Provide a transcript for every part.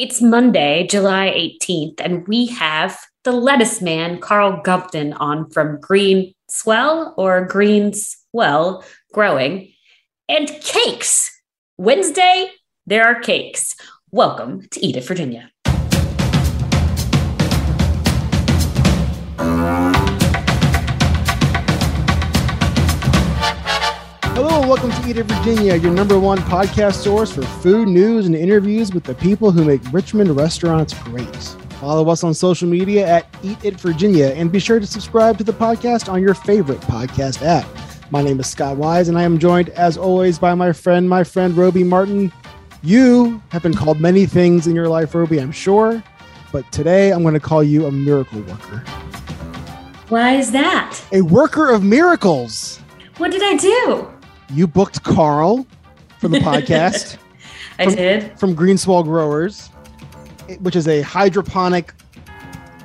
It's Monday, July 18th, and we have the lettuce man, Carl Gumpton, on from Green Swell or Greens Well Growing, and cakes. Wednesday, there are cakes. Welcome to Eat It, Virginia. Welcome to Eat It Virginia, your number one podcast source for food news and interviews with the people who make Richmond restaurants great. Follow us on social media at Eat It Virginia and be sure to subscribe to the podcast on your favorite podcast app. My name is Scott Wise, and I am joined, as always, by my friend, my friend Robey Martin. You have been called many things in your life, Robey, I'm sure, but today I'm going to call you a miracle worker. Why is that? A worker of miracles. What did I do? You booked Carl for the podcast. I From- did. from Greenswell Growers, which is a hydroponic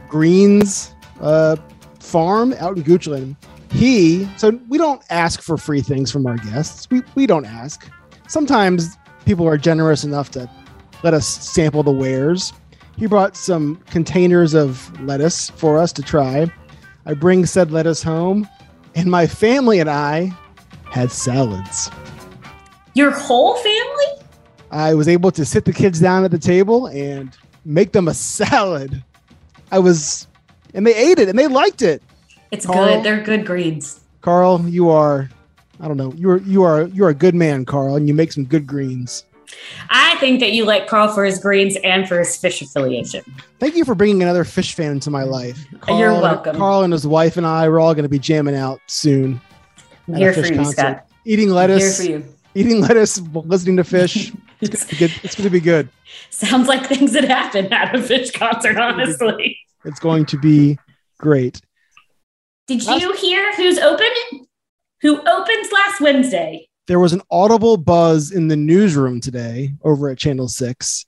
greens uh, farm out in Goochland. He, so we don't ask for free things from our guests. We, we don't ask. Sometimes people are generous enough to let us sample the wares. He brought some containers of lettuce for us to try. I bring said lettuce home, and my family and I had salads. Your whole family? I was able to sit the kids down at the table and make them a salad. I was, and they ate it and they liked it. It's Carl? good. They're good greens. Carl, you are, I don't know, you are you are you are a good man, Carl, and you make some good greens. I think that you like Carl for his greens and for his Phish affiliation. Thank you for bringing another Phish fan into my life. Carl, You're welcome. Carl and his wife and I, we're all going to be jamming out soon. I'm here for you, concert. Scott. Eating I'm lettuce, Here for you. eating lettuce, listening to Phish. It's gonna be good. It's going to be good. Sounds like things that happen at a Phish concert, honestly. It's going to be great. Did Last- you hear who's open? Who opens last Wednesday? there was an audible buzz in the newsroom today over at Channel 6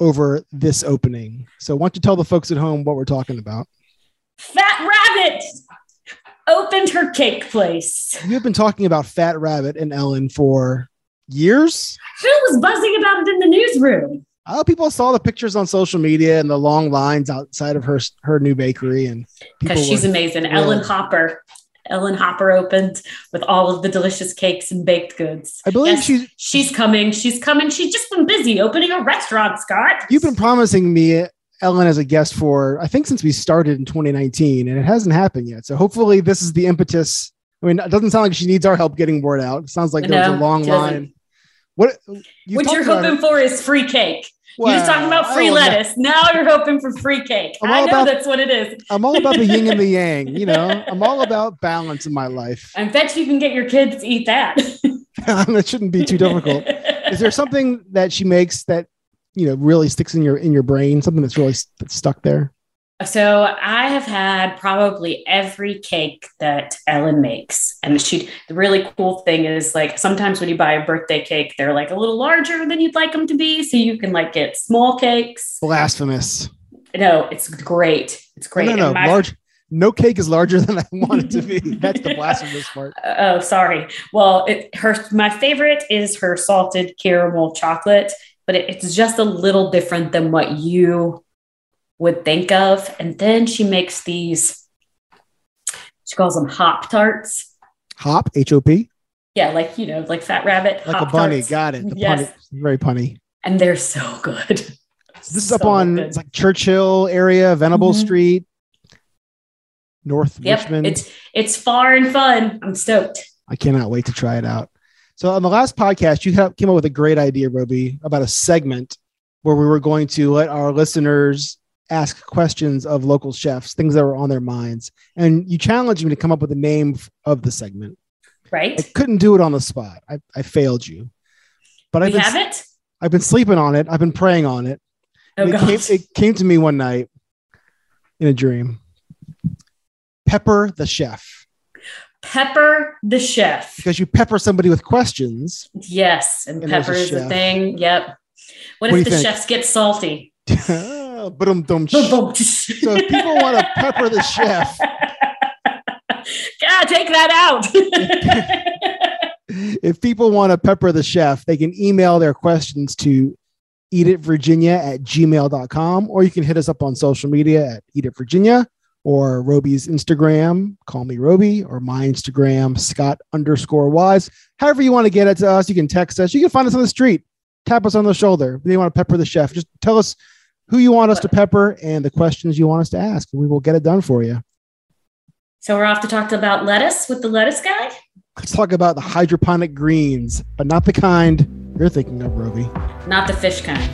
over this opening. So, why don't you tell the folks at home what we're talking about? Fat Rabbit opened her cake place. You have been talking about Fat Rabbit and Ellen for years. Who was buzzing about it in the newsroom? Uh, people saw the pictures on social media and the long lines outside of her her new bakery, and Because she's were- amazing. thrilled. Ellen Hopper. Ellen Hopper opened with all of the delicious cakes and baked goods. I believe Yes, she's. she's coming. She's coming. She's just been busy opening a restaurant, Scott. You've been promising me Ellen as a guest for I think since we started in 2019, and it hasn't happened yet. So hopefully, this is the impetus. I mean, it doesn't sound like she needs our help getting word out. It sounds like there was a long line. What you what you're hoping for is free cake. you're just talking about free don't know. lettuce. Now you're hoping for free cake. I'm I know about- that's what it is. I'm all about the yin and the yang. You know, I'm all about balance in my life. I bet you can get your kids to eat that. that shouldn't be too difficult. Is there something that she makes that you know really sticks in your in your brain? Something that's really st- stuck there. So I have had probably every cake that Ellen makes. And she the really cool thing is like sometimes when you buy a birthday cake, they're like a little larger than you'd like them to be. So you can like get small cakes. Blasphemous. No, it's great. It's oh, great. No, no, no. my- Large. No cake is larger than I want it to be. That's the blasphemous part. Oh, sorry. Well, it, her my favorite is her salted caramel chocolate, but it, it's just a little different than what you would think of. And then she makes these. She calls them hop tarts. Hop, H O P, Yeah, like you know, like Fat Rabbit. like a bunny. Tarts. Got it. The Yes. punny, very punny. and they're so good. So this is up on good. it's like Church Hill area, Venable Mhm. Street, North Yep, Richmond. it's it's far and fun. I'm stoked. I cannot wait to try it out. So on the last podcast, you came up with a great idea, Robey, about a segment where we were going to let our listeners ask questions of local chefs, things that were on their minds, and you challenged me to come up with a name of the segment. Right. I couldn't do it on the spot. I, I failed you, but I've We been, have it. I've been sleeping on it. I've been praying on it. Oh it, came, it came to me one night in a dream. Pepper the chef, Pepper the chef. because you pepper somebody with questions. Yes, and, And pepper is the thing. Yep. What What if the think? chefs get salty? so if people want to pepper the chef, God, take that out. if people want to pepper the chef, they can email their questions to eatitvirginia at gmail.com, or you can hit us up on social media at Eat It Virginia or Robey's Instagram, call me Robey, or my Instagram, Scott underscore Wise. However, you want to get it to us, you can text us. You can find us on the street, tap us on the shoulder. If you want to pepper the chef, just tell us who you want us to pepper and the questions you want us to ask. and We will get it done for you. So we're off to talk about lettuce with the lettuce guy. Let's talk about the hydroponic greens, but not the kind you're thinking of, Robey. Not the Phish kind.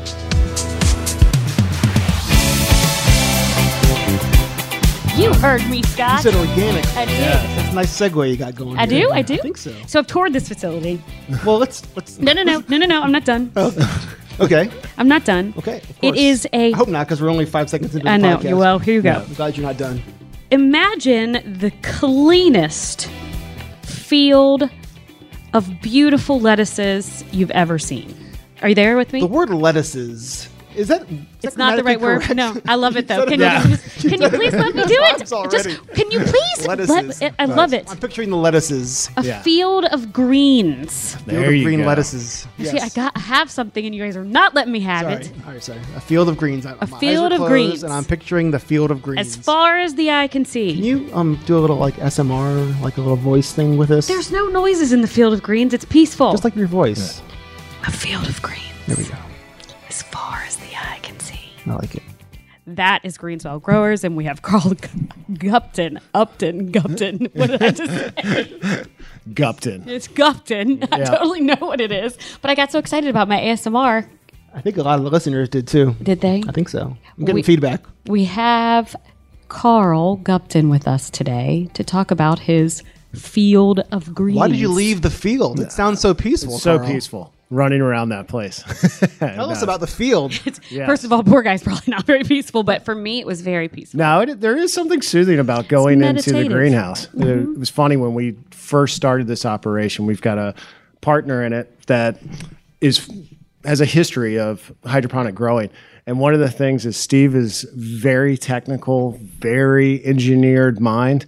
You heard me, Scott. You said organic. I did. That's a nice segue you got going. I here. do, I do. I think so. So I've toured this facility. Well, let's let's. No, no, no, no, no, no. I'm not done. Oh. Okay. I'm not done. Okay. It is a. I hope not, because we're only five seconds into the I know. podcast. Well, here you go. Yeah, I'm glad you're not done. Imagine the cleanest field of beautiful lettuces you've ever seen. Are you there with me? The word lettuces is that? is It's that not the right grammatically word. No, I love it though. Can it- you, just, can you please let me do it? Just can you please? Lettuces. Let, I love it. I'm picturing the lettuces. A Yeah. field of greens. Field There of you green go. lettuces. See, I got I have something, and you guys are not letting me have Sorry. it. All right, sorry. A field of greens. A field of greens. and I'm picturing the field of greens. As far as the eye can see. Can you um do a little like SMR, like a little voice thing with this? There's no noises in the field of greens. It's peaceful. just like your voice. a field of greens. There we go. As far I like it. That is Greenswell Growers, and we have Carl G- Gupton. Upton. Gupton. What did I just say? Gupton. It's Gupton. I Yeah. totally know what it is. But I got so excited about my ASMR. I think a lot of the listeners did too. Did they? I think so. I'm getting We- feedback. We have Carl Gupton with us today to talk about his field of greens. Why did you leave the field? It sounds so peaceful. So Carl. peaceful. Running around that place. Tell us about the field. Yes. First of all, poor guy's probably not very peaceful, but for me, it was very peaceful. Now, it, there is something soothing about going into the meditative. greenhouse. It, it was funny when we first started this operation. We've got a partner in it that is has a history of hydroponic growing. And one of the things is Steve is very technical, very engineered mind.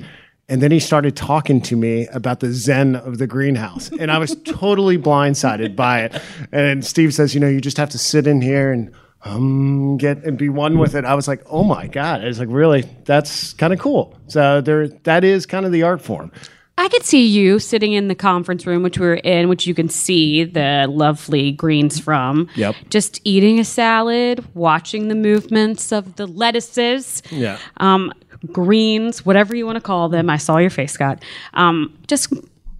And then he started talking to me about the zen of the greenhouse. And I was totally blindsided by it. And Steve says, you know, you just have to sit in here and um get and be one with it. I was like, oh my God. It's like, really? That's kind of cool. So there that is kind of the art form. I could see you sitting in the conference room, which we are in, which you can see the lovely greens from. Yep. Just eating a salad, watching the movements of the lettuces. Yeah. Um, greens, whatever you want to call them. I saw your face, Scott. Um, just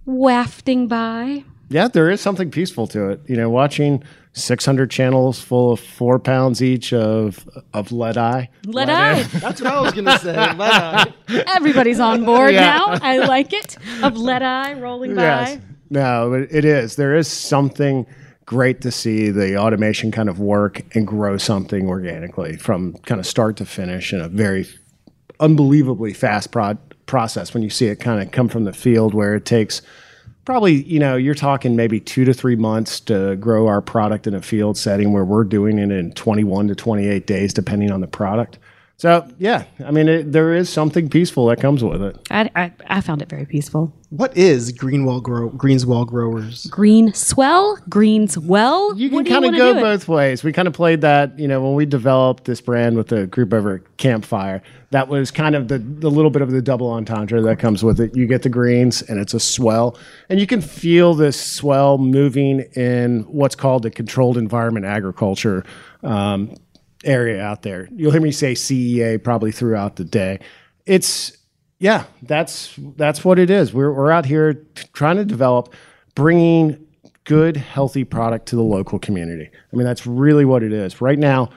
wafting by. Yeah, there is something peaceful to it. You know, watching 600 channels full of four pounds each of of lead eye. Let eye. That's what I was gonna say. Let Everybody's on board Yeah. now. I like it. Of let eye rolling by. Yes. No, but it is. There is something great to see the automation kind of work and grow something organically from kind of start to finish in a very unbelievably fast prod- process when you see it kind of come from the field where it takes probably you know you're talking maybe two to three months to grow our product in a field setting where we're doing it in 21 to 28 days depending on the product so yeah i mean it, there is something peaceful that comes with it I, I, I found it very peaceful. What is Greenwell grow Greenswell growers? Green swell, greens well. You can kind of go do it? both ways. We kind of played that, you know, when we developed this brand with the group over at Campfire. That was kind of the, the little bit of the double entendre that comes with it. You get the greens and it's a swell, and you can feel this swell moving in what's called a controlled environment agriculture um, area out there. You'll hear me say CEA probably throughout the day. It's yeah, that's that's what it is. We're we're out here trying to develop, bringing good, healthy product to the local community. I mean, that's really what it is. Right now,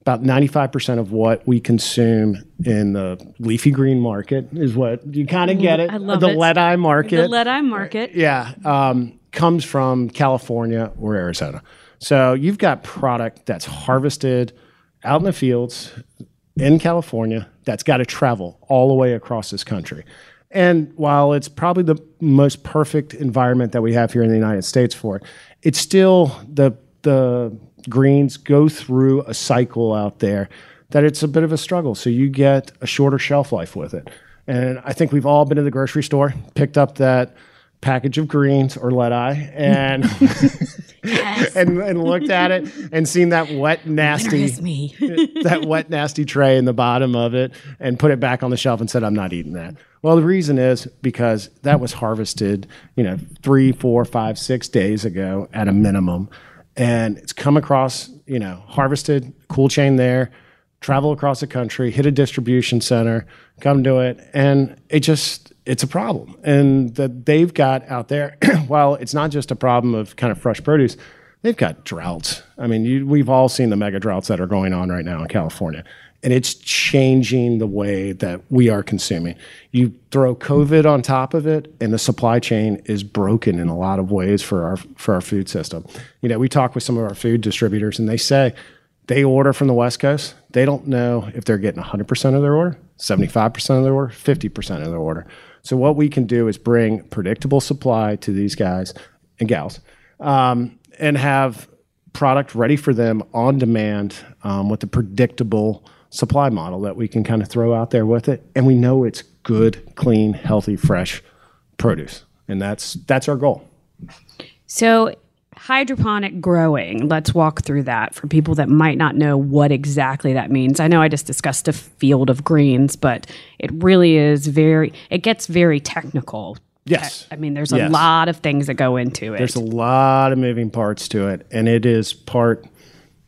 about ninety five percent of what we consume in the leafy green market is what you kind of get it. I love the it. lead eye market. The lead eye market. Yeah, um, comes from California or Arizona. So you've got product that's harvested out in the fields in California that's got to travel all the way across this country. And while it's probably the most perfect environment that we have here in the United States for it, it's still the the greens go through a cycle out there that it's a bit of a struggle. So you get a shorter shelf life with it. And I think we've all been to the grocery store, picked up that package of greens or lead eye, and and, and looked at it and seen that wet, nasty me. that wet, nasty tray in the bottom of it and put it back on the shelf and said, I'm not eating that. Well, the reason is because that was harvested, you know, three, four, five, six days ago at a minimum. And it's come across, you know, harvested, cool chain there, travel across the country, hit a distribution center, come to it. And it just, it's a problem. And that they've got out there, while it's not just a problem of kind of fresh produce, they've got droughts. I mean, you, we've all seen the mega droughts that are going on right now in California, and it's changing the way that we are consuming. You throw COVID on top of it, and the supply chain is broken in a lot of ways for our for our food system. You know, we talk with some of our food distributors, and they say they order from the West Coast. They don't know if they're getting 100% of their order, 75% of their order, 50% of their order. So what we can do is bring predictable supply to these guys and gals, um, and have product ready for them on demand um, with a predictable supply model that we can kind of throw out there with it, and we know it's good, clean, healthy, fresh produce, and that's that's our goal. So, hydroponic growing, let's walk through that for people that might not know what exactly that means. I know I just discussed a field of greens, but it really is very, it gets very technical. Yes. I mean, there's a Yes. lot of things that go into it. There's a lot of moving parts to it, and it is part.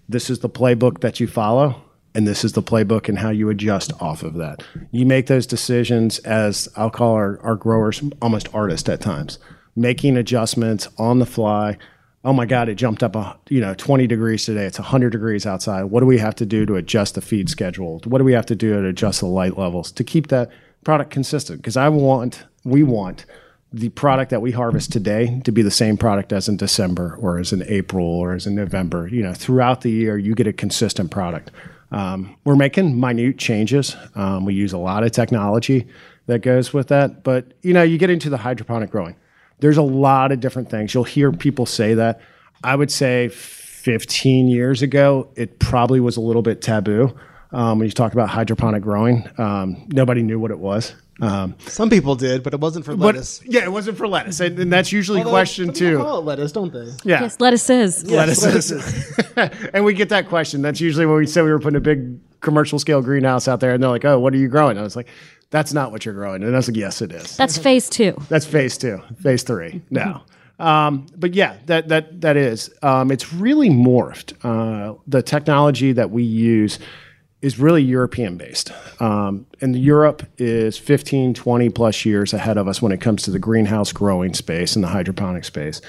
This is the playbook that you follow, and this is the playbook and how you adjust off of that. You make those decisions as I'll call our, our growers almost artists at times, making adjustments on the fly. Oh my God, it jumped up, a, you know, 20 degrees today. It's 100 degrees outside. What do we have to do to adjust the feed schedule? What do we have to do to adjust the light levels to keep that product consistent? Because I want, we want the product that we harvest today to be the same product as in December or as in April or as in November. You know, throughout the year, you get a consistent product. Um, we're making minute changes. Um, we use a lot of technology that goes with that. But, you know, you get into the hydroponic growing. There's a lot of different things. You'll hear people say that. I would say 15 years ago, it probably was a little bit taboo. Um, when you talk about hydroponic growing, um, nobody knew what it was. Um, Some people did, but it wasn't for but lettuce. yeah, it wasn't for lettuce, and, and that's usually Although question too. Call it lettuce, don't they? Yeah, yes, lettuce is. Yes, lettuces. and we get that question. That's usually when we say we were putting a big commercial scale greenhouse out there, and they're like, "Oh, what are you growing?" I was like, "That's not what you're growing," and I was like, "Yes, it is." That's phase two. That's phase two. Phase three. No. Um, but yeah, that that that is. Um, it's really morphed. Uh, the technology that we use is really European based. Um, and Europe is 15, 20 plus years ahead of us when it comes to the greenhouse growing space and the hydroponic space.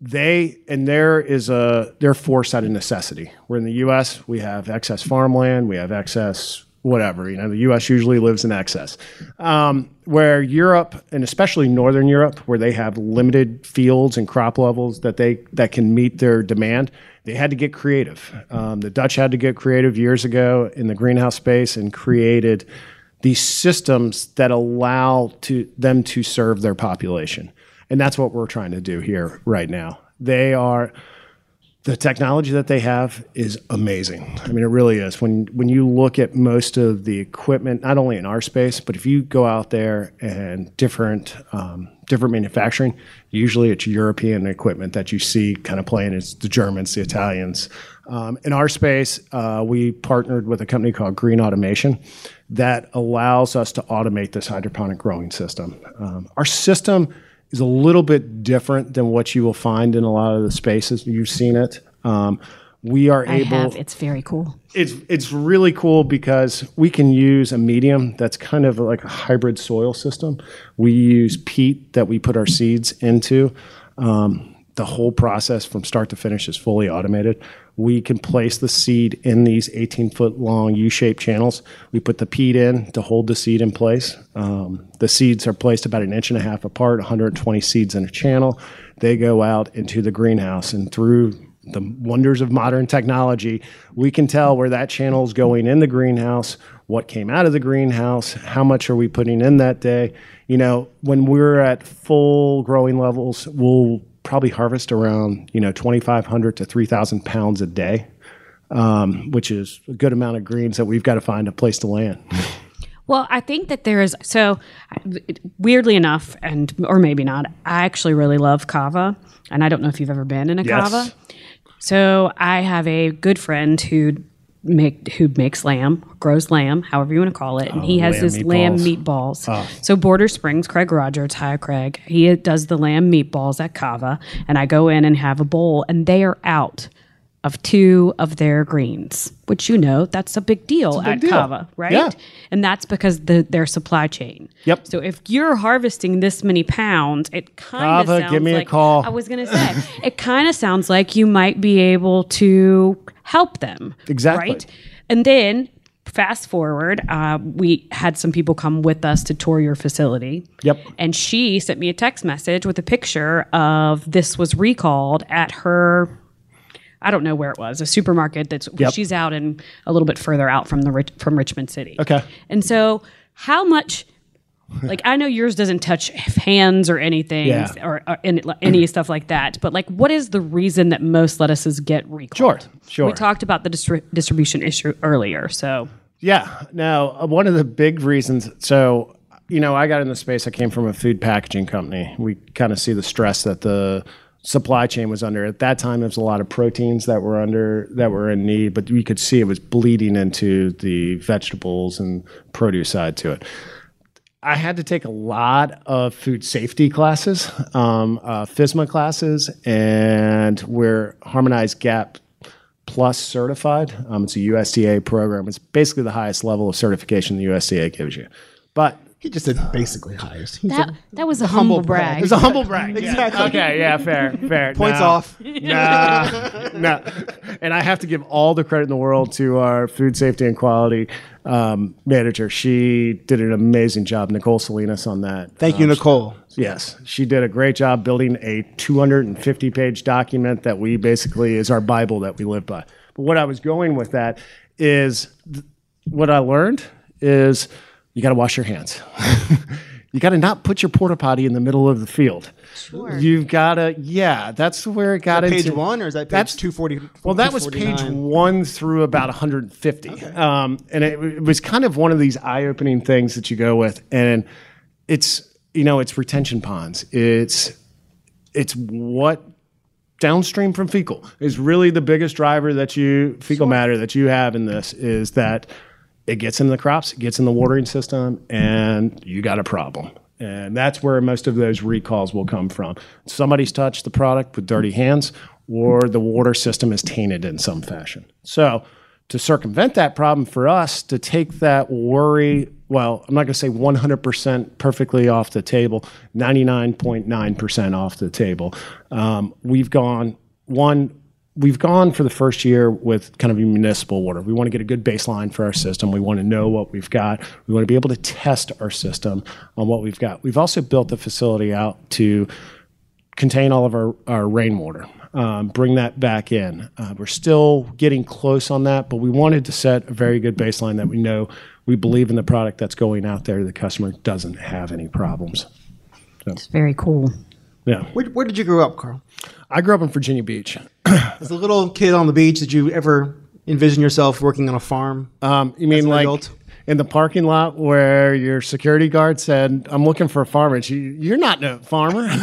They and there is a they're forced out of necessity. We're in the US, we have excess farmland, we have excess whatever. You know, the U.S. usually lives in excess. Um, where Europe, and especially Northern Europe, where they have limited fields and crop levels that they that can meet their demand, they had to get creative. Um, the Dutch had to get creative years ago in the greenhouse space and created these systems that allow to them to serve their population, and that's what we're trying to do here right now. They are the technology that they have is amazing. I mean, it really is. When when you look at most of the equipment, not only in our space, but if you go out there and different um, different manufacturing, usually it's European equipment that you see kind of playing. It's the Germans, the Italians. Um, in our space, uh, we partnered with a company called Green Automation that allows us to automate this hydroponic growing system. Um, our system is a little bit different than what you will find in a lot of the spaces. You've seen it. Um, we are I able. have. It's very cool. It's it's really cool because we can use a medium that's kind of like a hybrid soil system. We use peat that we put our seeds into. Um, the whole process from start to finish is fully automated. We can place the seed in these 18 foot long U shaped channels. We put the peat in to hold the seed in place. Um, the seeds are placed about an inch and a half apart, 120 seeds in a channel. They go out into the greenhouse, and through the wonders of modern technology, we can tell where that channel is going in the greenhouse, what came out of the greenhouse, how much are we putting in that day. You know, when we're at full growing levels, we'll probably harvest around you know 2,500 to 3,000 pounds a day, um, which is a good amount of greens that we've got to find a place to land. Well, I think that there is so weirdly enough, and or maybe not. I actually really love Cava, and I don't know if you've ever been in a Yes. Cava. So I have a good friend who make who makes lamb, grows lamb, however you want to call it, and oh, he has lamb his lamb meatballs. meatballs. So Border Springs, Craig Rogers, hi Craig. He does the lamb meatballs at Cava, and I go in and have a bowl, and they are out of two of their greens, which you know that's a big deal big at deal. Cava, right? Yeah. And that's because the their supply chain. Yep. So if you're harvesting this many pounds, it kind of sounds give me a like call. I was going to say it kind of sounds like you might be able to help them. Exactly. Right. And then fast forward, uh, we had some people come with us to tour your facility. Yep. And she sent me a text message with a picture of this was recalled at her. I don't know where it was, a supermarket that's Yep. she's out in a little bit further out from the from Richmond City. Okay. And so, how much? Like I know yours doesn't touch hands or anything, Yeah. or, or any, any stuff like that. But like, what is the reason that most lettuces get recalled? Sure, sure. We talked about the distri- distribution issue earlier, so Yeah. Now, uh, one of the big reasons, so, you know, I got in the space, I came from a food packaging company. We kind of see the stress that the supply chain was under. At that time, there was a lot of proteins that were under, that were in need, but we could see it was bleeding into the vegetables and produce side to it. I had to take a lot of food safety classes, um, uh, FSMA classes, and we're harmonized GAP Plus certified. Um, it's a USDA program. It's basically the highest level of certification the USDA gives you. But He just said basically highest. He that said that was a humble, brag. it's a humble brag. Exactly. Okay. Yeah. Fair. Fair. points No. off. Nah, no. And I have to give all the credit in the world to our food safety and quality um, manager. She did an amazing job, Nicole Salinas, on that. Thank you, Nicole. Yes, she did a great job building a 250 page document that we basically is our Bible that we live by. But what I was going with that is th- what I learned is you got to wash your hands. you got to not put your porta potty in the middle of the field. Sure. You've got to, yeah, that's where it got Page into. Page one, or is that page That's- two forty? Well, that was page one through about 150. Um, and it, it was kind of one of these eye opening things that you go with. And it's, you know, it's retention ponds. It's, it's what downstream from fecal is really the biggest driver that you, fecal matter that you have in this is that it gets in the crops, it gets in the watering system, and you got a problem. And that's where most of those recalls will come from. Somebody's touched the product with dirty hands, or the water system is tainted in some fashion. So, to circumvent that problem for us, to take that worry, well, I'm not going to say 100% perfectly off the table, 99.9% off the table, um, we've gone one we've gone for the first year with kind of municipal water. We want to get a good baseline for our system. We want to know what we've got. We want to be able to test our system on what we've got. We've also built the facility out to contain all of our, our rainwater, um, bring that back in. Uh, we're still getting close on that, but we wanted to set a very good baseline that we know we believe in the product that's going out there. The customer doesn't have any problems. It's very cool. Yeah. Where, where did you grow up, Carl? I grew up in Virginia Beach. As a little kid on the beach, did you ever envision yourself working on a farm? Um, you mean like adult? in the parking lot where your security guard said, "I'm looking for a farmer." And she, you're not a farmer.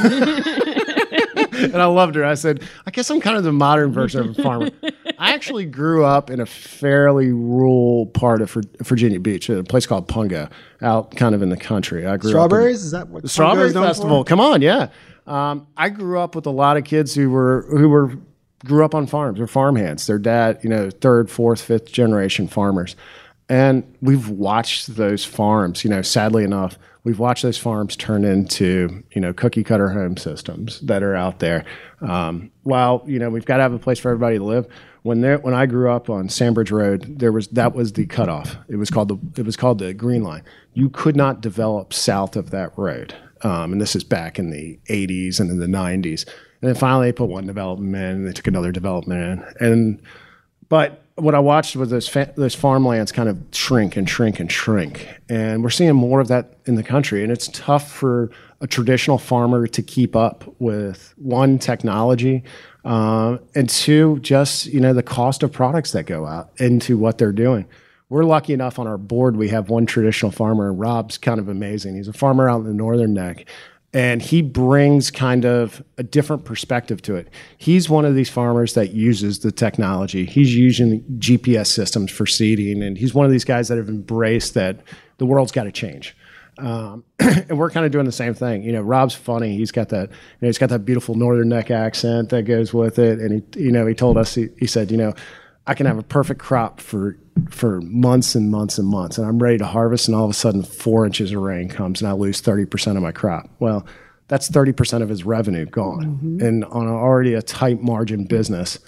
and I loved her. I said, "I guess I'm kind of the modern version of a farmer." I actually grew up in a fairly rural part of Virginia Beach, a place called Pungo, out kind of in the country. I grew up in- Strawberries? Is that what the Strawberry Pungo is known Festival. for? Come on, yeah. Um, I grew up with a lot of kids who were who were grew up on farms. They're farm hands. Their dad, you know, third, fourth, fifth generation farmers, and we've watched those farms. You know, sadly enough, we've watched those farms turn into you know cookie cutter home systems that are out there. Um, while you know we've got to have a place for everybody to live. When there, when I grew up on Sandbridge Road, there was that was the cutoff. It was called the it was called the Green Line. You could not develop south of that road. Um, and this is back in the 80s and in the 90s. And then finally, they put one development in, and they took another development in. And but what I watched was those fa- farmlands kind of shrink and shrink and shrink, and we're seeing more of that in the country. And it's tough for a traditional farmer to keep up with one technology, um, and two just you know the cost of products that go out into what they're doing. We're lucky enough on our board we have one traditional farmer and rob's kind of amazing he's a farmer out in the northern neck and he brings kind of a different perspective to it he's one of these farmers that uses the technology he's using gps systems for seeding and he's one of these guys that have embraced that the world's got to change um, and we're kind of doing the same thing. You know, Rob's funny. He's got that, you know, he's got that beautiful Northern Neck accent that goes with it. And he, you know, he told us, he, he said, you know, I can have a perfect crop for for months and months and months, and I'm ready to harvest, and all of a sudden, four inches of rain comes, and I lose thirty percent of my crop. Well, that's thirty percent of his revenue gone, and on a, already a tight margin business,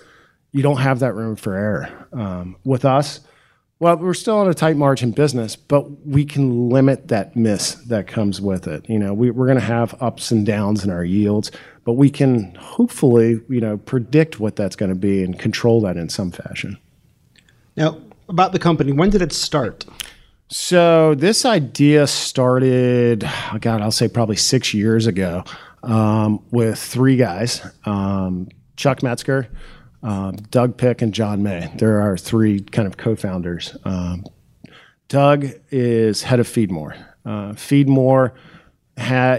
you don't have that room for error. Um, with us, well, we're still in a tight margin business, but we can limit that miss that comes with it. You know, we, we're going to have ups and downs in our yields, but we can hopefully, you know, predict what that's going to be and control that in some fashion. Now, about the company, when did it start? So this idea started, oh God, I'll say probably six years ago, um, with three guys: um, Chuck Metzger, um, Doug Pick, and John May. There are three kind of co-founders. Um, Doug is head of Feedmore. Uh, Feedmore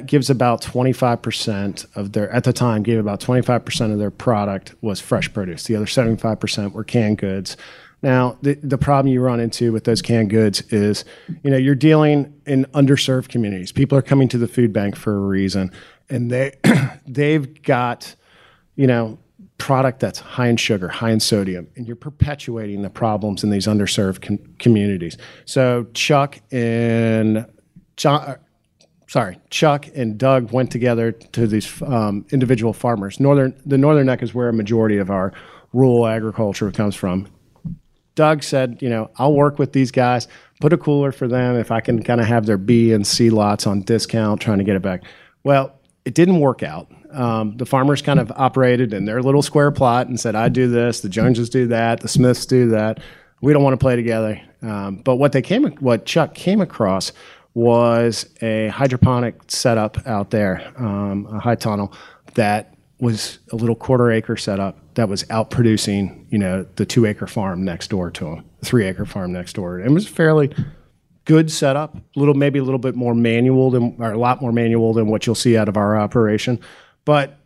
gives about 25% of their, at the time, gave about 25% of their product was fresh produce. The other 75% were canned goods. Now, the, the problem you run into with those canned goods is, you know, you're dealing in underserved communities. People are coming to the food bank for a reason, and they they've got, you know, product that's high in sugar, high in sodium, and you're perpetuating the problems in these underserved com- communities. So Chuck and John, sorry, Chuck and Doug went together to these um, individual farmers. Northern, the Northern Neck is where a majority of our rural agriculture comes from. Doug said, you know, I'll work with these guys, put a cooler for them if I can kind of have their B and C lots on discount, trying to get it back. Well, it didn't work out. Um, the farmers kind of operated in their little square plot and said, I do this, the Joneses do that, the Smiths do that. We don't want to play together. Um, but what they came, what Chuck came across was a hydroponic setup out there, um, a high tunnel that was a little quarter acre setup that was out producing, you know, the two acre farm next door to him, the three acre farm next door. It was a fairly good setup, little maybe a little bit more manual than or a lot more manual than what you'll see out of our operation, but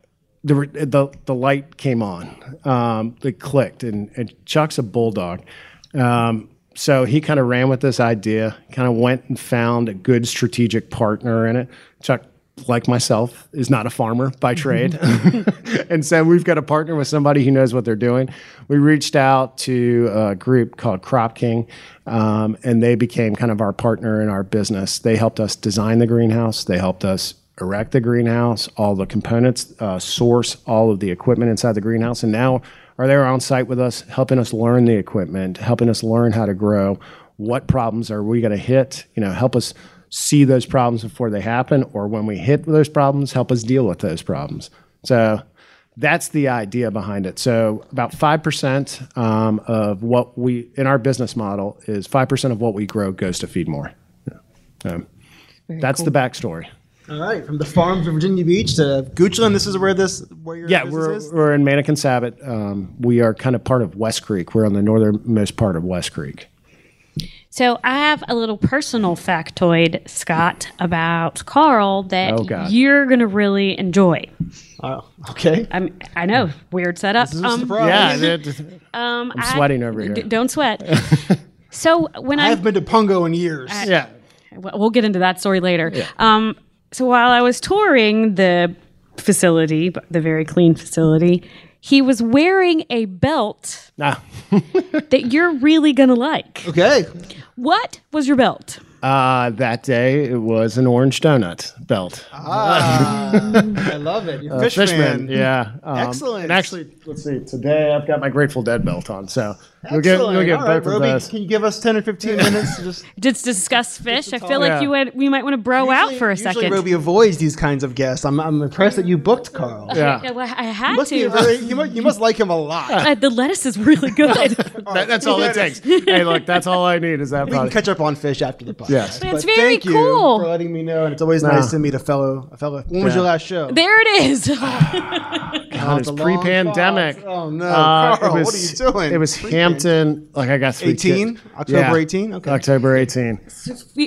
the the, the light came on, um, it clicked, and, and Chuck's a bulldog. Um, so he kind of ran with this idea, kind of went and found a good strategic partner in it. Chuck like myself, is not a farmer by trade. and so we've got to partner with somebody who knows what they're doing. We reached out to a group called Crop King, um, and they became kind of our partner in our business. They helped us design the greenhouse, they helped us erect the greenhouse, all the components, uh, source all of the equipment inside the greenhouse, and now are there on site with us, helping us learn the equipment, helping us learn how to grow. What problems are we going to hit? You know, help us see those problems before they happen, or when we hit those problems, help us deal with those problems. So that's the idea behind it. So about five percent um, of what we in our business model is five percent of what we grow goes to FeedMore. So that's the backstory. All right, from the farms of Virginia Beach to Goochland, this is where this where your yeah we're is. we're in Manakin-Sabot. Um, we are kind of part of West Creek. We're on the northernmost part of West Creek. So I have a little personal factoid, Scott, about Carl that Oh, you're gonna really enjoy. Oh, okay. I'm, I know, weird setup. This is a Um, surprise. Yeah, it- um, I'm sweating over here. d- don't sweat. so when I I, have been to Pungo in years. yeah. Well, we'll get into that story later. Um, so while I was touring the facility, the very clean facility, he was wearing a belt Nah. that you're really gonna like. okay. What was your belt? Uh, that day it was an orange donut belt. Ah, I love it. You're Uh, Phish Fishman, yeah. Um, Excellent. And actually, let's see. Today I've got my Grateful Dead belt on, so you'll get Excellent. you'll get All right, both of Robey, those. can you give us 10 or 15 minutes? to Just Just discuss Phish. I feel like Yeah. you would, we might want to bro out for a usually second. Robey avoids these kinds of guests. I'm, I'm impressed that you booked Carl. Yeah. Yeah, well, I had You must, be to. a very, you, must, you must like him a lot. Uh, the lettuce is really good. That- that's all it takes. hey, look, that's all I need is that. We can product. catch up on Phish after the podcast. Yes. It's But very thank you cool. for letting me know, and it's always No. nice to meet a fellow. A fellow. When was Yeah. your last show? there it is. God, it's it's a pre-pandemic. Oh, no. Uh, Carl, what are you doing? It was Pre-pan- Hampton. Like I got three 18? kids. October 18? Okay. October 18.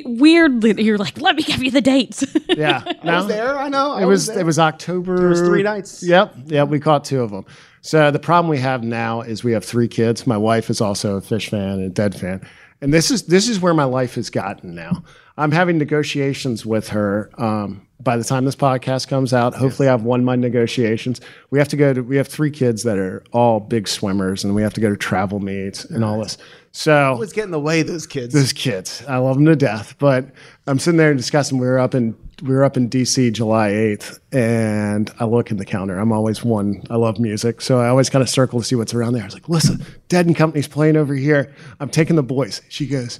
Weirdly, you're like, let me give you the dates. Yeah. I was there. I know. I It was there. it was October. There was three nights. Yep. Yep. We caught two of them. So the problem we have now is we have three kids. My wife is also a Phish fan and a dead fan, and this is this is where my life has gotten now. I'm having negotiations with her. Um, by the time this podcast comes out, hopefully I have won my negotiations. We have to go to. We have three kids that are all big swimmers, and we have to go to travel meets and all this. So Let's get in the way, those kids. those kids. I love them to death. But I'm sitting there and discussing. We were up in we were up in DC July 8th, and I look in the counter. I'm always one. I love music, so I always kind of circle to see what's around there. I was like, "Listen, Dead and Company's playing over here. I'm taking the boys." She goes.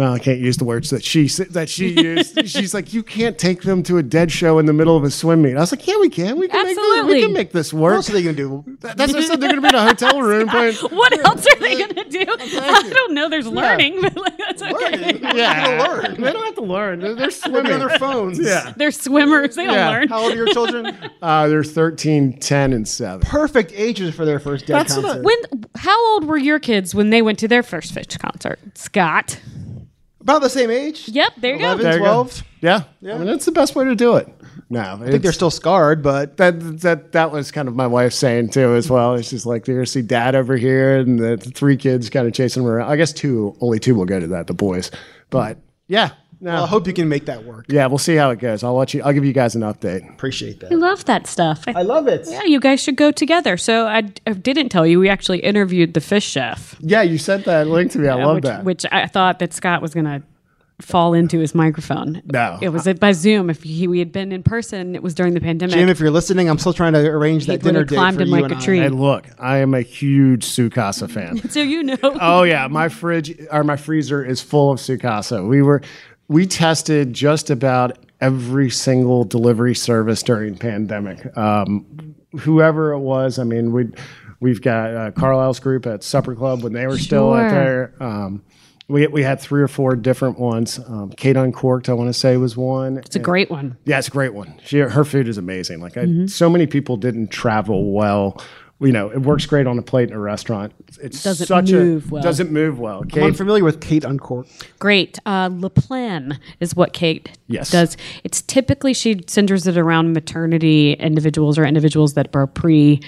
Well, I can't use the words that she s- that she used. She's like, you can't take them to a dead show in the middle of a swim meet. I was like, yeah, we can. We can make this, we can make this what work. else are they going to do? That- That's what I said. They're going to be in a hotel room playing. what else are they going to do? I don't know. There's learning, but like, that's okay. Learning. Yeah, They're gonna learn. They don't have to learn. They're, they're They're swimming on their phones. Yeah. They're swimmers. They don't Yeah. learn. How old are your children? Uh, they're 13, 10, and 7. Perfect ages for their first dead That's what I- concert. When? How old were your kids when they went to their first Phish concert? Scott. About the same age. Yep, there you 11, go. There you go. 12. Yeah. I mean, that's the best way to do it. No, I think they're still scarred, but That, that that was kind of my wife saying too as well. It's just like you're gonna see dad over here and the three kids kind of chasing him around. I guess two, only two will go to that, the boys. But yeah, no, I hope you can make that work. yeah, we'll see how it goes. I'll let you. I'll give you guys an update. Appreciate that. I love that stuff. I- I love it. yeah, you guys should go together. So I, I didn't tell you. We actually interviewed the Phish chef. Yeah, you sent that link to me. I love which, that. Which I thought that Scott was going to fall into his microphone. No. It was by Zoom. If he, we had been in person, it was during the pandemic. Jim, if you're listening, I'm still trying to arrange that dinner date climbed for in you like and a I. tree. Hey, look, I am a huge Sukasa fan. so you know. Oh yeah, my fridge or my freezer is full of Sukasa. We were we tested just about every single delivery service during pandemic. Um, whoever it was, I mean, we we've got uh, Carlisle's group at Supper Club when they were still out there. Um, we, we had three or four different ones. Um, Kate Uncorked, I want to say, was one. It's a great one. Yeah, it's a great one. She, her food is amazing. Like I, Mm-hmm. so many people didn't travel well. You know, it works great on a plate in a restaurant. It's Doesn't such move a well. doesn't move well. I'm familiar with Kate Uncork. Great. Uh, Le Plan is what Kate Yes. does. It's typically she centers it around maternity individuals or individuals that are pre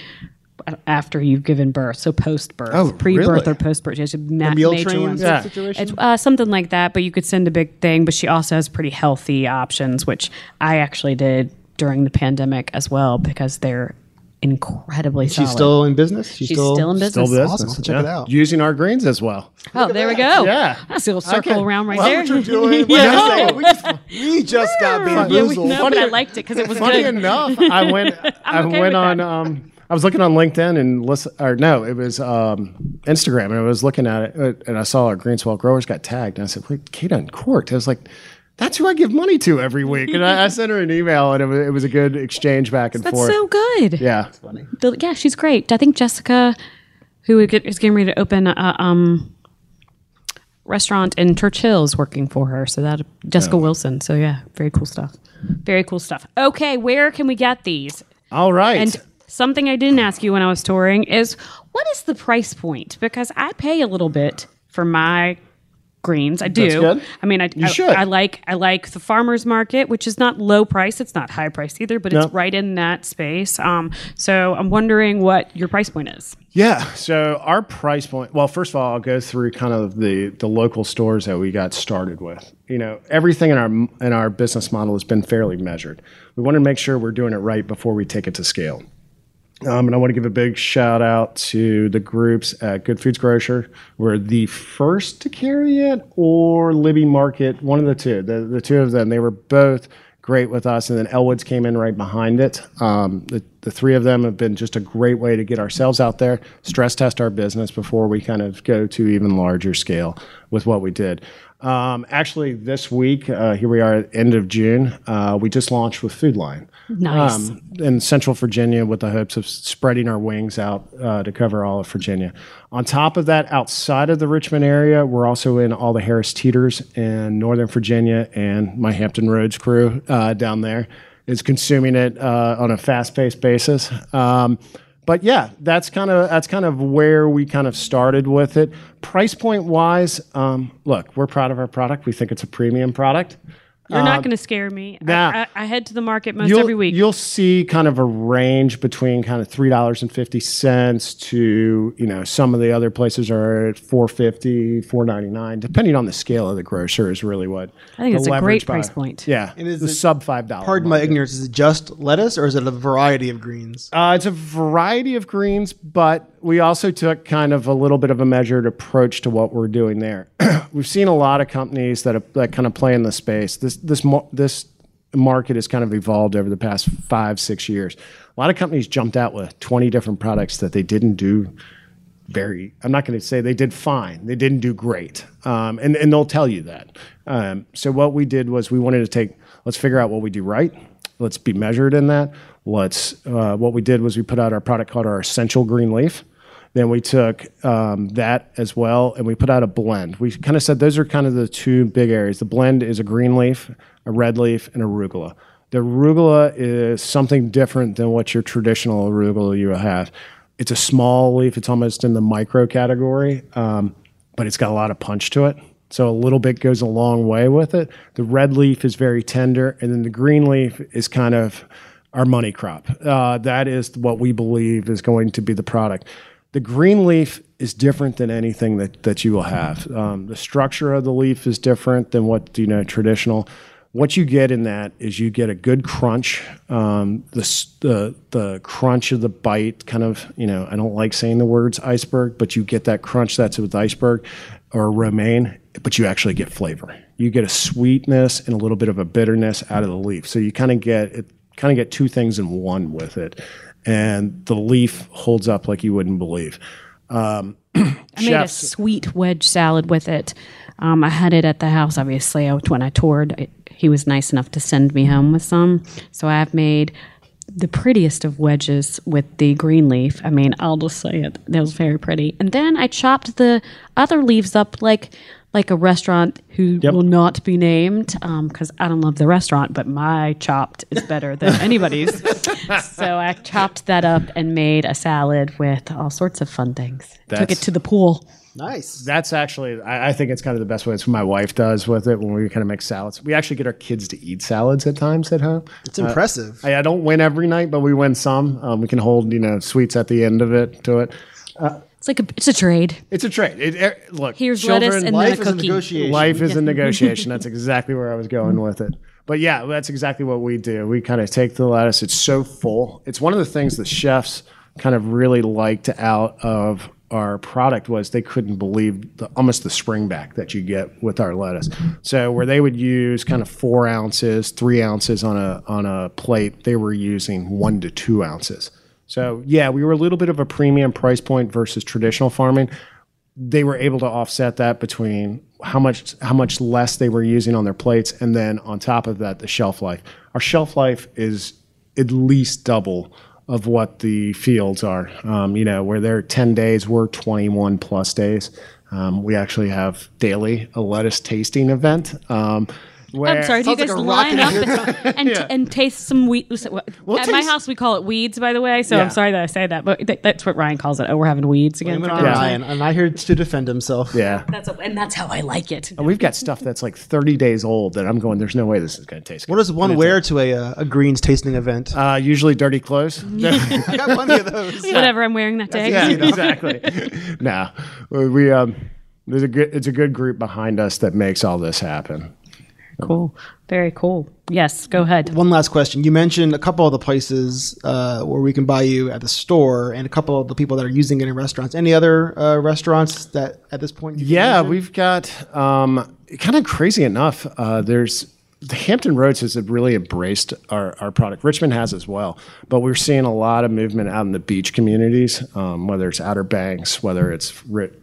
after you've given birth, so post birth, Oh, pre-birth really? or post birth. She has a ma- meal major trains ones. Yeah. situation. It's uh, something like that, but you could send a big thing. But she also has pretty healthy options, which I actually did during the pandemic as well because they're incredibly She's solid. still in business. She's still in business. Still Awesome. business. I'll check it out. Using our greens as well. Oh, there we go. Yeah. That's a little circle Okay. around right Well, there. what you're doing? Yeah. What we, just, we just got Yeah, we, bamboozled. no, but I liked it because it was Funny good. enough, I went. I okay went on. Um, I was looking on LinkedIn and listen, or no, it was um, Instagram, and I was looking at it, and I saw our Greenswell growers got tagged, and I said, "Wait, Kate Uncorked." I was like. That's who I give money to every week, and I, I sent her an email, and it was, it was a good exchange back and That's forth. That's so good. yeah, that's The- yeah, she's great. I think Jessica, who is getting ready to open a um, restaurant in Church Hill, is working for her. So that Jessica Wilson. So yeah, very cool stuff. Very cool stuff. Okay, where can we get these? all right. And something I didn't ask you when I was touring is what is the price point? Because I pay a little bit for my greens. I do. That's good. I mean, I, You I, should. I like I like the farmers market, which is not low price. It's not high price either, but No. it's right in that space. Um, so I'm wondering what your price point is. Yeah. So our price point. Well, first of all, I'll go through kind of the the local stores that we got started with. You know, everything in our in our business model has been fairly measured. We want to make sure we're doing it right before we take it to scale. Um, and I want to give a big shout out to the groups at Good Foods Grocer. We're the first to carry it, or Libbie Market, one of the two. The, the two of them, they were both great with us. And then Ellwood's came in right behind it. Um, the, the three of them have been just a great way to get ourselves out there, stress test our business before we kind of go to even larger scale with what we did. Um, actually, this week, uh, here we are at end of June, uh, we just launched with Food Lion Nice. um, in Central Virginia with the hopes of spreading our wings out uh, to cover all of Virginia. On top of that, outside of the Richmond area, we're also in all the Harris Teeters in Northern Virginia and my Hampton Roads crew uh, down there. Is consuming it uh, on a fast-paced basis. Um, but yeah, that's kind of that's kind of where we kind of started with it. Price point wise, um, look, we're proud of our product. We think it's a premium product. You're not going to scare me. I- nah. I, I head to the market most every week. you'll see kind of a range between kind of three dollars and fifty cents to you know some of the other places are at 450 499 depending on the scale of the grocer is really what I think the it's a great leverage price point. yeah And is the it- sub five dollar Pardon my ignorance. Is it just lettuce or is it a variety of greens? Uh, it's a variety of greens, but we also took kind of a little bit of a measured approach to what we're doing there. We've seen a lot of companies that, are, that kind of play in the space. This this mo- this market has kind of evolved over the past five six years. A lot of companies jumped out with twenty different products that they didn't do very i'm not going to say they did fine they didn't do great um, and, and they'll tell you that. Um, so what we did was we wanted to take let's figure out what we do right. Let's be measured in that. Let's uh, what we did was we put out our product called our essential green leaf then we took um, that as well and we put out a blend we kind of said those are kind of the two big areas the blend is a green leaf a red leaf and arugula the arugula is something different than what your traditional arugula you have it's a small leaf. It's almost in the micro category, um, but it's got a lot of punch to it. So a little bit goes a long way with it. The red leaf is very tender, and then the green leaf is kind of our money crop. Uh, that is what we believe is going to be the product. The green leaf is different than anything that, that you will have. Um, the structure of the leaf is different than what you know traditional what you get in that is you get a good crunch. Um, the, the the crunch of the bite, kind of you know, I don't like saying the words iceberg, but you get that crunch that's with iceberg or romaine, but you actually get flavor. You get a sweetness and a little bit of a bitterness out of the leaf. So you kind of get it, kind of get two things in one with it, and the leaf holds up like you wouldn't believe. Um, I made a sweet wedge salad with it. Um, I had it at the house, obviously, I- when I toured. It, he was nice enough to send me home with some. So I've made the prettiest of wedges with the green leaf. I mean, I'll just say it. That was very pretty. And then I chopped the other leaves up like like a restaurant who will not be named um, because I don't love the restaurant, but my chopped is better than anybody's. so I chopped that up and made a salad with all sorts of fun things. Took it to the pool. Nice. That's actually, I, I think it's kind of the best way. It's what my wife does with it when we kind of make salads. We actually get our kids to eat salads at times at home. It's impressive. Uh, I, I don't win every night, but we win some. Um, we can hold, you know, sweets at the end of it to it. Uh, It's like a it's a trade. It's a trade. It, it- look, Here's children, lettuce and Life then a is a cookie. negotiation. life is a negotiation. That's exactly where I was going with it. But yeah, that's exactly what we do. We kind of take the lettuce. It's so full. It's one of the things the chefs kind of really liked out of our product was they couldn't believe the, almost the spring back that you get with our lettuce. So where they would use kind of four ounces, three ounces on a on a plate, they were using one to two ounces. So yeah, we were a little bit of a premium price point versus traditional farming. They were able to offset that between how much how much less they were using on their plates and then on top of that the shelf life. Our shelf life is at least double of what the fields are. Um, you know where they're 10 days we're 21 plus days. Um, we actually have daily a lettuce tasting event. Um, where, I'm sorry. Do you guys like line up and, and, and taste some wheat? At my house, we call it weeds, by the way. So Yeah. I'm sorry that I say that, but th- that's what Ryan calls it. Oh, we're having weeds again. Blame it for on. Ryan, and I here to defend himself. yeah That's a, and that's how I like it. and we've got stuff that's like 30 days old that i'm going there's no way this is going to taste What does one wear to a, uh, a greens tasting event? uh, usually dirty clothes I got plenty of those. Whatever I'm wearing that day. yeah, exactly. no, we um, there's a good it's a good group behind us that makes all this happen. Cool. Very cool. Yes. Go ahead. One last question. You mentioned a couple of the places uh, where we can buy you at the store, and a couple of the people that are using it in restaurants. Any other uh, restaurants that at this point? you Yeah, mention? we've got um, kind of crazy enough. Uh, there's the Hampton Roads has really embraced our, our product. Richmond has as well, but we're seeing a lot of movement out in the beach communities, um, whether it's Outer Banks, whether it's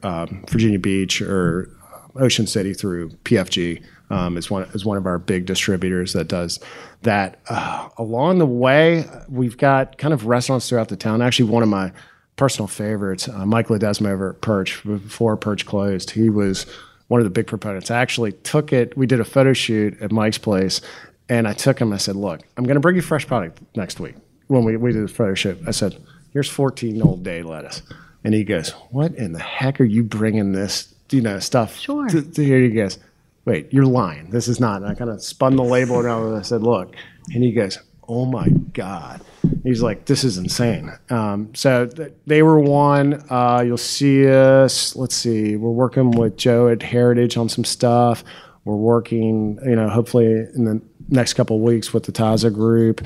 um, Virginia Beach or Ocean City through PFG. Um, is one is one of our big distributors that does that. Uh, along the way, we've got kind of restaurants throughout the town. Actually, one of my personal favorites, uh, Mike Ledesma over at Perch, before Perch closed, he was one of the big proponents. I actually took it, we did a photo shoot at Mike's place, And I took him. I said, "Look, I'm going to bring you fresh product next week when we we do this photo shoot." I said, "Here's 14 old day lettuce," and he goes, "What in the heck are you bringing this, you know, stuff Sure. to, to here?" He goes, "Wait, you're lying. This is not." And I kind of spun the label around and I said, "Look," and he goes, "Oh my god." He's like, "This is insane." Um, so th- they were one. Uh, you'll see us. Let's see. We're working with Joe at Heritage on some stuff. We're working, you know, hopefully in the next couple weeks with the Tazza group.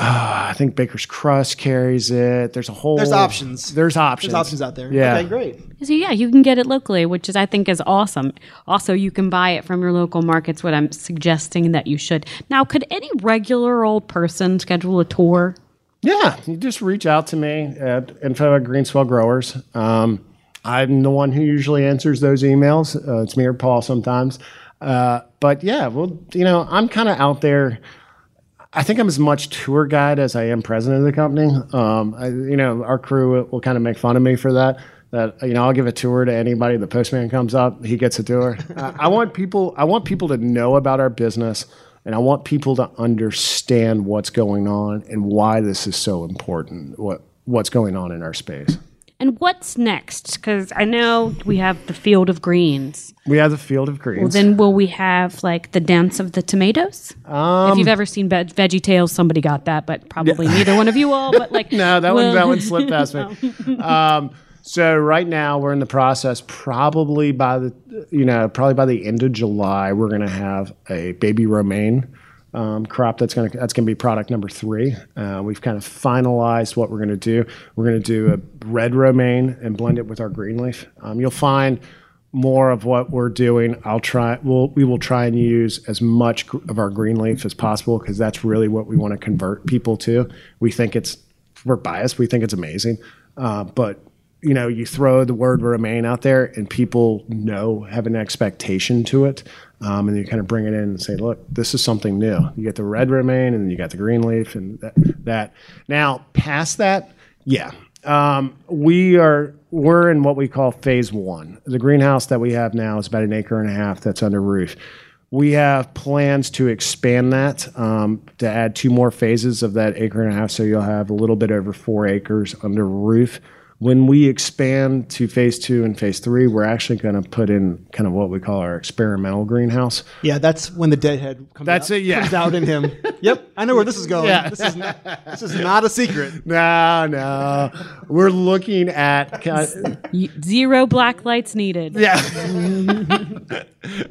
Uh, I think Baker's Crust carries it. There's a whole. There's options. There's options. There's options out there. Yeah. Okay, great. So yeah, you can get it locally, which is I think is awesome. Also, you can buy it from your local markets. What I'm suggesting that you should. Now, could any regular old person schedule a tour? Yeah, you just reach out to me at info at Greenswell Growers. Um, I'm the one who usually answers those emails. Uh, it's me or Paul sometimes. Uh, but yeah, well, you know, I'm kind of out there. I think I'm as much tour guide as I am president of the company. Um, I, you know, our crew will, will kind of make fun of me for that. That you know, I'll give a tour to anybody. The postman comes up, he gets a tour. uh, I want people. I want people to know about our business, and I want people to understand what's going on and why this is so important. What what's going on in our space. And what's next? Because I know we have the field of greens. We have the field of greens. Well, then will we have like the dance of the tomatoes? if you've ever seen Veg- Veggie Tales, somebody got that, but probably neither one of you all. But like, no, that one that one slipped past me. Um, so right now we're in the process. Probably by the you know probably by the end of July we're going to have a baby romaine um, crop. That's going to be product number three. Uh, we've kind of finalized what we're going to do. We're going to do a red romaine and blend it with our green leaf. Um, you'll find more of what we're doing. I'll try. We'll we will try and use as much of our green leaf as possible because that's really what we want to convert people to. We think it's we're biased. We think it's amazing, uh, but you know, you throw the word romaine out there, and people know have an expectation to it, um, and you kind of bring it in and say, "Look, this is something new." You get the red romaine and you got the green leaf, and that. that. Now, past that, yeah, um, we are we're in what we call phase one. The greenhouse that we have now is about an acre and a half that's under roof. We have plans to expand that um, to add two more phases of that acre and a half, so you'll have a little bit over four acres under roof. When we expand to phase two and phase three, we're actually going to put in kind of what we call our experimental greenhouse. Yeah, that's when the deadhead comes That's out, it, yeah. comes out in him. yep, I know where this is going. Yeah. This is not, this is not a secret. No, no, we're looking at kind of- Zero black lights needed. Yeah.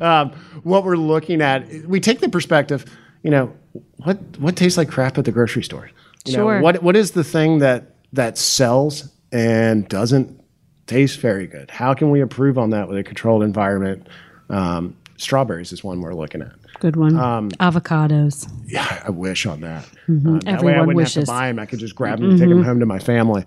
um, what we're looking at, we take the perspective, you know, what what tastes like crap at the grocery store? You know, Sure. what what is the thing that that sells and doesn't taste very good? How can we improve on that with a controlled environment? Um, strawberries is one we're looking at. Good one. Um, Avocados. Yeah, I wish on that. Uh, that way I Mm-hmm. Everyone wouldn't have wishes. to buy them. I could just grab them and take them home to my family.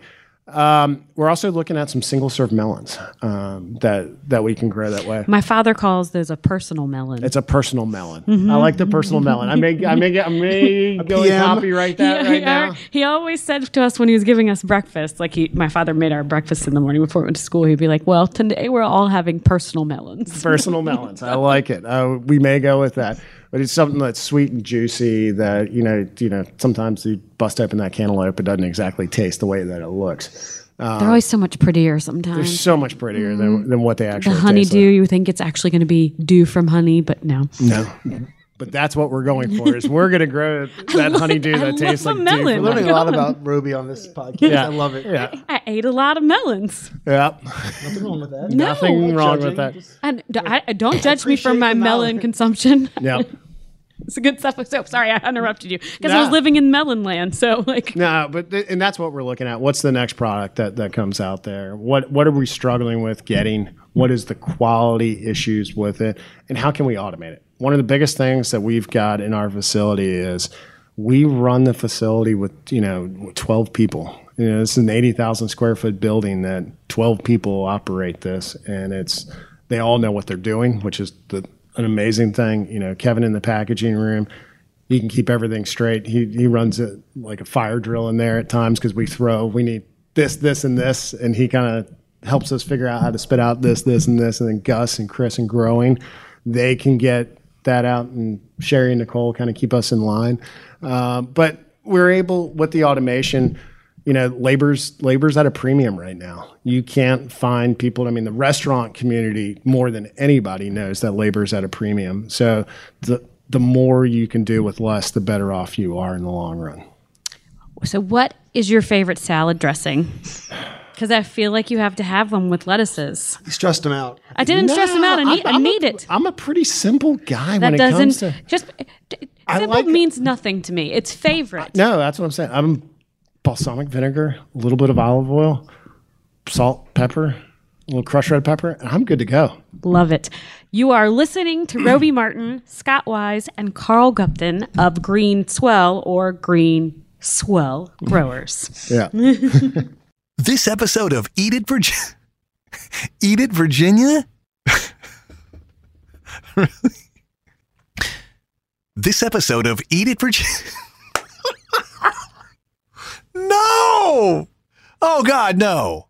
Um, we're also looking at some single serve melons um, that that we can grow that way. My father calls those a personal melon. It's a personal melon. Mm-hmm. I like the personal melon. I may, I may, I may go and copyright that he, right he, now. he always said to us when he was giving us breakfast, like he, my father made our breakfast in the morning before we went to school. He'd be like, "Well, today we're all having personal melons." Personal melons. I like it. Uh, we may go with that, but it's something that's sweet and juicy. That you know, you know, sometimes you bust open that cantaloupe, it doesn't exactly taste the way that it looks. Um, they're always so much prettier sometimes. they're So much prettier than, mm-hmm. than what they The actually honeydew, taste like. you think it's actually going to be dew from honey, but no. No. But that's what we're going for. Is we're going to grow that honeydew that love tastes like melon. dew We're learning a lot about Ruby on this podcast. Yeah. I love it. Yeah. I ate a lot of melons. Yeah. Nothing wrong with that. Nothing wrong with that. just- And d- I, I- don't judge me for my melon melon. consumption. Yeah. it's a good stuff. So sorry, I interrupted you because I was living in melon land. So like, No, but th- and that's what we're looking at. What's the next product that, that comes out there? What what are we struggling with getting? What is the quality issues with it, and how can we automate it? One of the biggest things that we've got in our facility is we run the facility with you know twelve people. You know, this is an eighty thousand square foot building that twelve people operate this, and it's they all know what they're doing, which is the an amazing thing. You know, Kevin in the packaging room he can keep everything straight. He he runs it like a fire drill in there at times because we throw we need this this and this, and he kind of helps us figure out how to spit out this this and this. And then Gus and Chris and growing, they can get that out, and Sherry and Nicole kind of keep us in line. Um, but we're able with the automation. You know, labor's labor's at a premium right now. You can't find people. I mean, the restaurant community more than anybody knows that labor's at a premium. So the the more you can do with less, the better off you are in the long run. So, what is your favorite salad dressing? Because I feel like you have to have them with lettuces. You stressed them out. I didn't stress them out. I need, I I'm need a, it. I'm a pretty simple guy That when it comes doesn't to. just d- I simple like- means nothing to me. It's favorite. No, that's what I'm saying. I'm balsamic vinegar, a little bit of olive oil, salt, pepper, a little crushed red pepper, and I'm good to go. Love it. You are listening to Robey Martin, Scott Wise, and Carl Gupton of Greenswell or Green Swell Growers. Yeah. This episode of Eat It Virginia. Eat It Virginia? Really? This episode of Eat It Virginia. No! Oh, God, no.